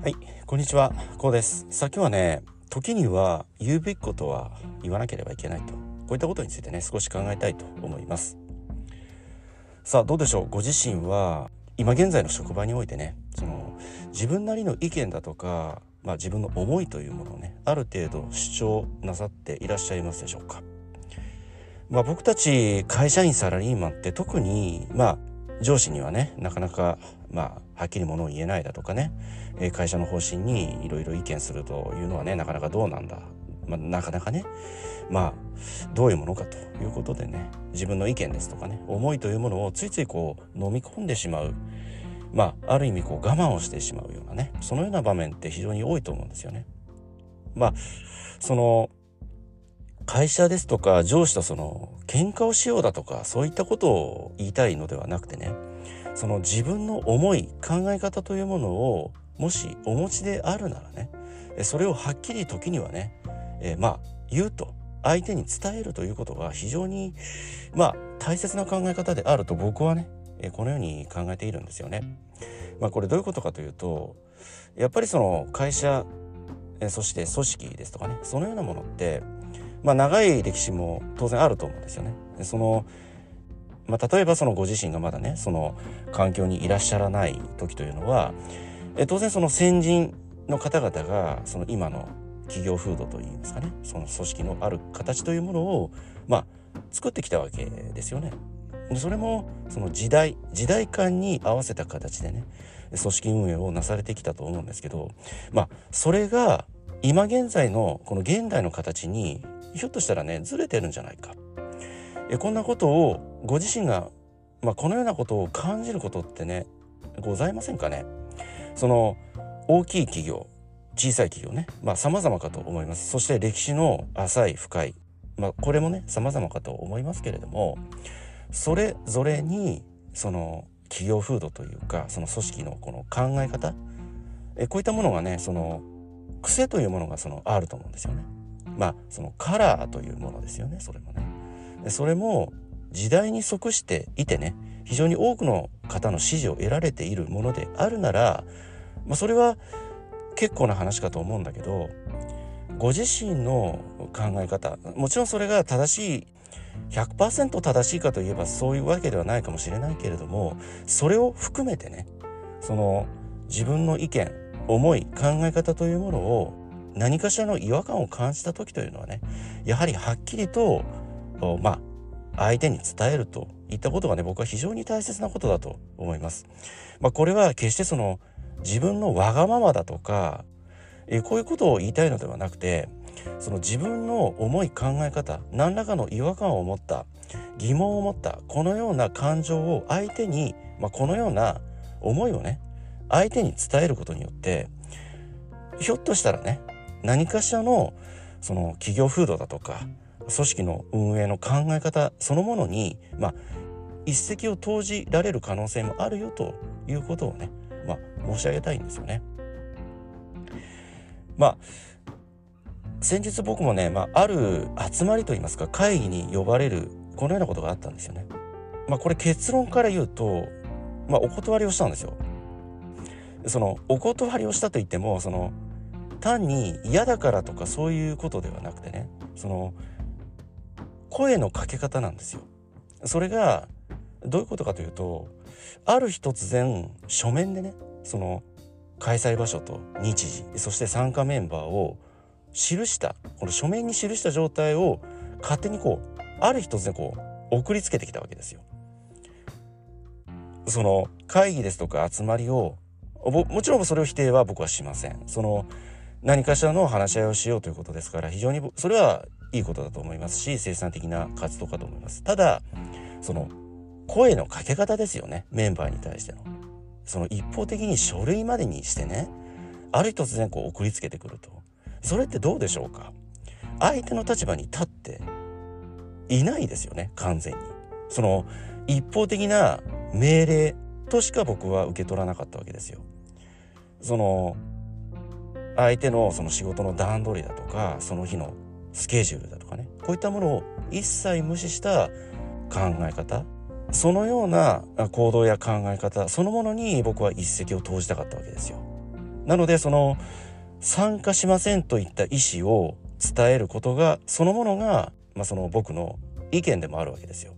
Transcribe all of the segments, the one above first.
はい、こんにちは、こうです。さあ今日はね、時には言うべきことは言わなければいけないと、こういったことについてね、少し考えたいと思います。さあどうでしょう、ご自身は今現在の職場においてね、その自分なりの意見だとか、まあ自分の思いというものをね、ある程度主張なさっていらっしゃいますでしょうか。まあ僕たち会社員サラリーマンって特に、まあ上司にはねなかなかまあはっきりものを言えないだとかね、え会社の方針にいろいろ意見するというのはねなかなかどうなんだ、まあ、なかなかね。まあどういうものかということでね。自分の意見ですとかね。思いというものをついついこう飲み込んでしまう。まあある意味こう我慢をしてしまうようなね。そのような場面って非常に多いと思うんですよね。まあその会社ですとか上司とその喧嘩をしようだとかそういったことを言いたいのではなくてね。その自分の思い考え方というものをもしお持ちであるならねそれをはっきり時にはね、えーまあ言うと相手に伝えるということが非常にまあ大切な考え方であると僕はねえこのように考えているんですよね。まあこれどういうことかというとやっぱりその会社えそして組織ですとかねそのようなものってまあ長い歴史も当然あると思うんですよね。そのまあ、例えばそのご自身がまだねその環境にいらっしゃらない時というのはえ当然その先人の方々がその今の企業風土といいますかねその組織のある形というものをまあ作ってきたわけですよね。それもその時代時代感に合わせた形でね組織運営をなされてきたと思うんですけどまあそれが今現在のこの現代の形にひょっとしたらねずれてるんじゃないかこんなことをご自身が、まあ、このようなことを感じることってねございませんかね？その大きい企業小さい企業ねまあ様々かと思いますそして歴史の浅い深いまあこれもね様々かと思いますけれどもそれぞれにその企業風土というかその組織のこの考え方えこういったものがねその癖というものがそのあると思うんですよね。まあそのカラーというものですよねそれもね。それも時代に即していてね非常に多くの方の支持を得られているものであるなら、まあ、それは結構な話かと思うんだけどご自身の考え方もちろんそれが正しい100%正しいかといえばそういうわけではないかもしれないけれどもそれを含めてねその自分の意見思い考え方というものを何かしらの違和感を感じた時というのはねやはりはっきりとまあ相手に伝えるといったことがね僕は非常に大切なことだと思います。まあ、これは決してその自分のわがままだとかえこういうことを言いたいのではなくてその自分の思い考え方何らかの違和感を持った疑問を持ったこのような感情を相手に、まあ、このような思いをね相手に伝えることによってひょっとしたらね何かしらのその企業風土だとか組織の運営の考え方そのものにまあ一石を投じられる可能性もあるよということをね、まあ、申し上げたいんですよね。まあ先日僕もね、まあ、ある集まりといいますか会議に呼ばれるこのようなことがあったんですよね。まあこれ結論から言うと、まあ、お断りをしたんですよ。そのお断りをしたと言ってもその単に嫌だからとかそういうことではなくてねその声のかけ方なんですよ。それがどういうことかというとある日突然書面でねその開催場所と日時そして参加メンバーを記したこの書面に記した状態を勝手にこうある日突然こう送りつけてきたわけですよ。その会議ですとか集まりをももちろんそれを否定は僕はしません。その何かしらの話し合いをしようということですから非常にそれはいいことだと思いますし生産的な活動かと思います。ただその声のかけ方ですよねメンバーに対しての。その一方的に書類までにしてねある日突然こう送りつけてくるとそれってどうでしょうか？相手の立場に立っていないですよね完全に。その一方的な命令としか僕は受け取らなかったわけですよ。その相手のその仕事の段取りだとかその日のスケジュールだとかねこういったものを一切無視した考え方そのような行動や考え方そのものに僕は一石を投じたかったわけですよ。なのでその参加しませんといった意思を伝えることがそのものが、まあ、その僕の意見でもあるわけですよ。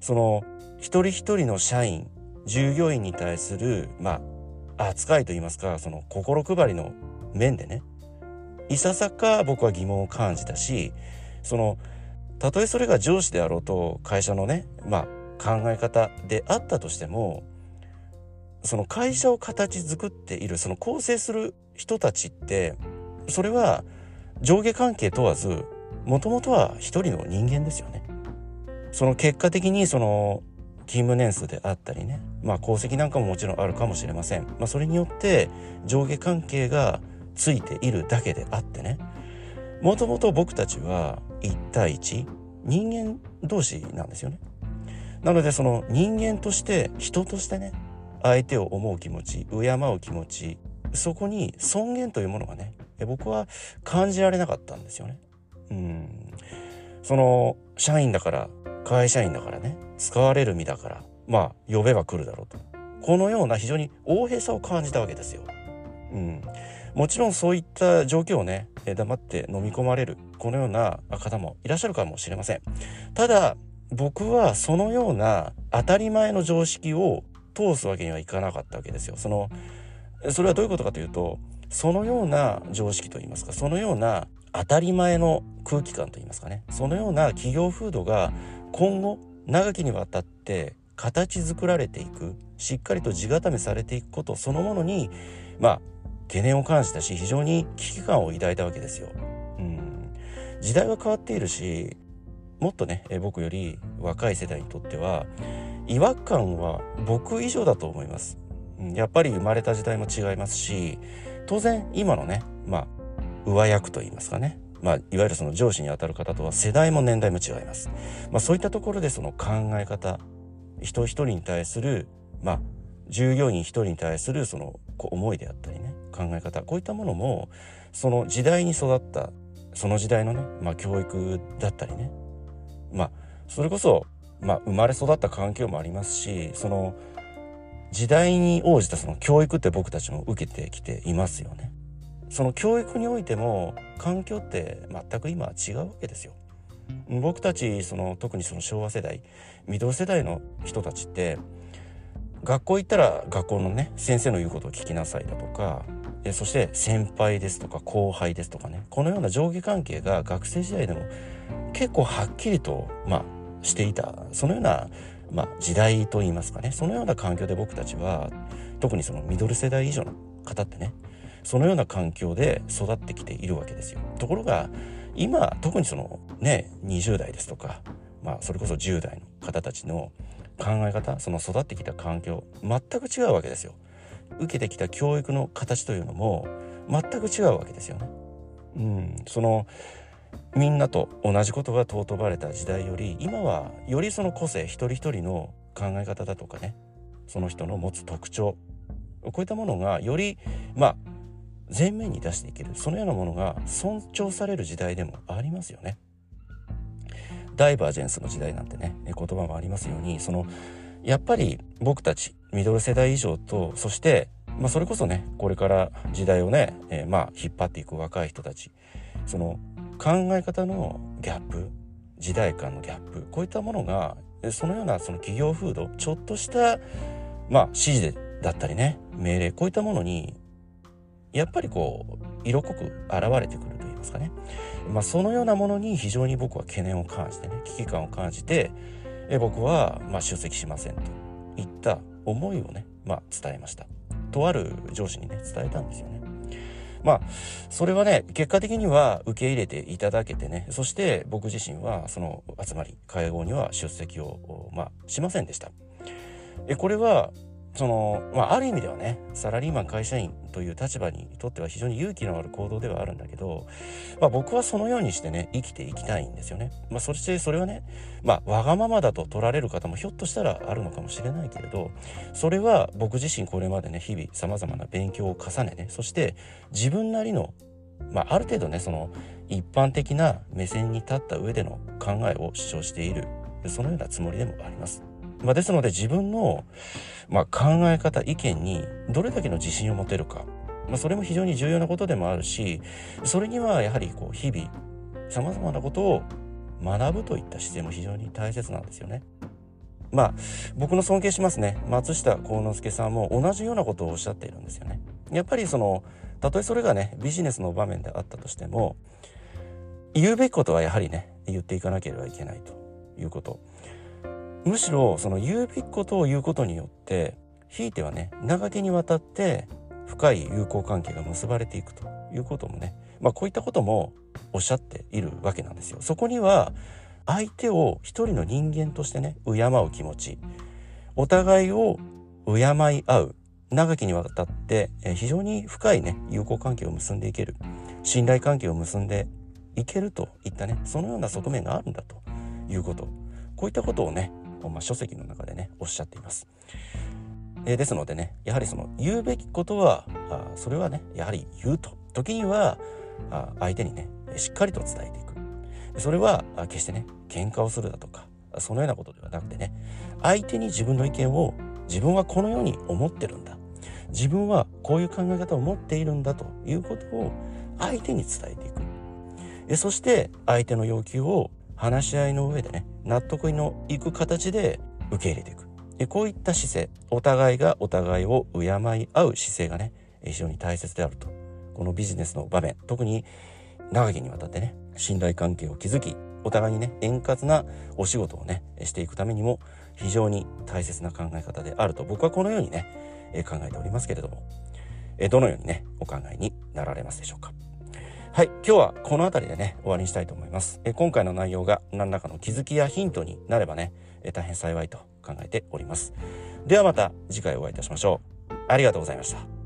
その一人一人の社員従業員に対するまあ扱いといいますかその心配りの面でねいささか僕は疑問を感じたしそのたとえそれが上司であろうと会社のねまあ考え方であったとしてもその会社を形作っているその構成する人たちってそれは上下関係問わずもともとは一人の人間ですよね。その結果的にその勤務年数であったりねまあ功績なんかももちろんあるかもしれません。まあ、それによって上下関係がついているだけであってね。もともと僕たちは1対1人間同士なんですよね。なのでその人間として人としてね。相手を思う気持ち敬う気持ちそこに尊厳というものがね僕は感じられなかったんですよね。うん。その社員だから会社員だからね。使われる身だからまあ呼べば来るだろうと。このような非常に横柄さを感じたわけですよ。うん、もちろんそういった状況をね黙って飲み込まれるこのような方もいらっしゃるかもしれません。ただ僕はそのような当たり前の常識を通すわけにはいかなかったわけですよ。そのそれはどういうことかというとそのような常識といいますかそのような当たり前の空気感といいますかねそのような企業風土が今後長きにわたって形作られていくしっかりと地固めされていくことそのものにまあ懸念を感じたし非常に危機感を抱いたわけですよ。うん、時代は変わっているしもっとね僕より若い世代にとっては違和感は僕以上だと思います。やっぱり生まれた時代も違いますし当然今のねまあ上役と言いますかねまあ、いわゆるその上司にあたる方とは世代も年代も違います。まあ、そういったところでその考え方人一人に対する、まあ、従業員一人に対するその思いであったりね考え方こういったものもその時代に育ったその時代のね、まあ、教育だったりねまあそれこそ、まあ、生まれ育った環境もありますしその時代に応じたその教育って僕たちも受けてきていますよね。その教育においても環境って全く今は違うわけですよ。僕たちその特にその昭和世代ミドル世代の人たちって学校行ったら学校のね先生の言うことを聞きなさいだとかそして先輩ですとか後輩ですとかねこのような上下関係が学生時代でも結構はっきりとまあしていたそのような、まあ、時代といいますかねそのような環境で僕たちは特にそのミドル世代以上の方ってねそのような環境で育ってきているわけですよ。ところが今特にそのね20代ですとか、まあ、それこそ10代の方たちの考え方その育ってきた環境全く違うわけですよ。受けてきた教育の形というのも全く違うわけですよね。うん、そのみんなと同じことが尊ばれた時代より今はよりその個性一人一人の考え方だとかねその人の持つ特徴こういったものがよりまあ前面に出していけるそのようなものが尊重される時代でもありますよね。ダイバージェンスの時代なんてね言葉もありますようにそのやっぱり僕たちミドル世代以上とそして、まあ、それこそねこれから時代をね、えー、まあ引っ張っていく若い人たちその考え方のギャップ時代間のギャップこういったものがそのようなその企業風土ちょっとしたまあ指示だったりね命令こういったものにやっぱりこう色濃く現れてくる。と言いますかね、まあ、そのようなものに非常に僕は懸念を感じてね危機感を感じてえ僕はま出席しませんといった思いをね、まあ、伝えましたとある上司にね伝えたんですよね。まあそれはね結果的には受け入れていただけてねそして僕自身はその集まり会合には出席を、まあ、しませんでした。えこれはその、まあ、ある意味ではねサラリーマン会社員という立場にとっては非常に勇気のある行動ではあるんだけど、まあ、僕はそのようにしてね生きていきたいんですよね。まあ、そしてそれはね、まあ、わがままだと取られる方もひょっとしたらあるのかもしれないけれどそれは僕自身これまでね日々さまざまな勉強を重ねねそして自分なりのまあ、ある程度ねその一般的な目線に立った上での考えを主張しているそのようなつもりでもあります。まあ、ですので自分の、まあ、考え方意見にどれだけの自信を持てるかまあ、それも非常に重要なことでもあるしそれにはやはりこう日々さまざまなことを学ぶといった姿勢も非常に大切なんですよね。まあ僕の尊敬しますね松下幸之助さんも同じようなことをおっしゃっているんですよね。やっぱりそのたとえそれがねビジネスの場面であったとしても言うべきことはやはりね言っていかなければいけないということむしろその言うべきことを言うことによってひいてはね長きにわたって深い友好関係が結ばれていくということもねまあこういったこともおっしゃっているわけなんですよ。そこには相手を一人の人間としてね敬う気持ちお互いを敬い合う長きにわたって非常に深いね友好関係を結んでいける信頼関係を結んでいけるといったねそのような側面があるんだということこういったことをね、まあ、書籍の中でねおっしゃっています。えー、ですのでねやはりその言うべきことはあそれはねやはり言うと。時にはあ相手にねしっかりと伝えていく。それは決してね喧嘩をするだとかそのようなことではなくてね相手に自分の意見を自分はこのように思ってるんだ。自分はこういう考え方を持っているんだということを相手に伝えていく。そして相手の要求を話し合いの上でね納得のいく形で受け入れていく。えこういった姿勢お互いがお互いを敬い合う姿勢がね非常に大切であると。このビジネスの場面特に長きにわたってね信頼関係を築きお互いにね円滑なお仕事をねしていくためにも非常に大切な考え方であると。僕はこのようにね考えておりますけれどもどのようにねお考えになられますでしょうか。はい今日はこの辺りでね終わりにしたいと思います。え今回の内容が何らかの気づきやヒントになればねえ大変幸いと考えております。ではまた次回お会いいたしましょう。ありがとうございました。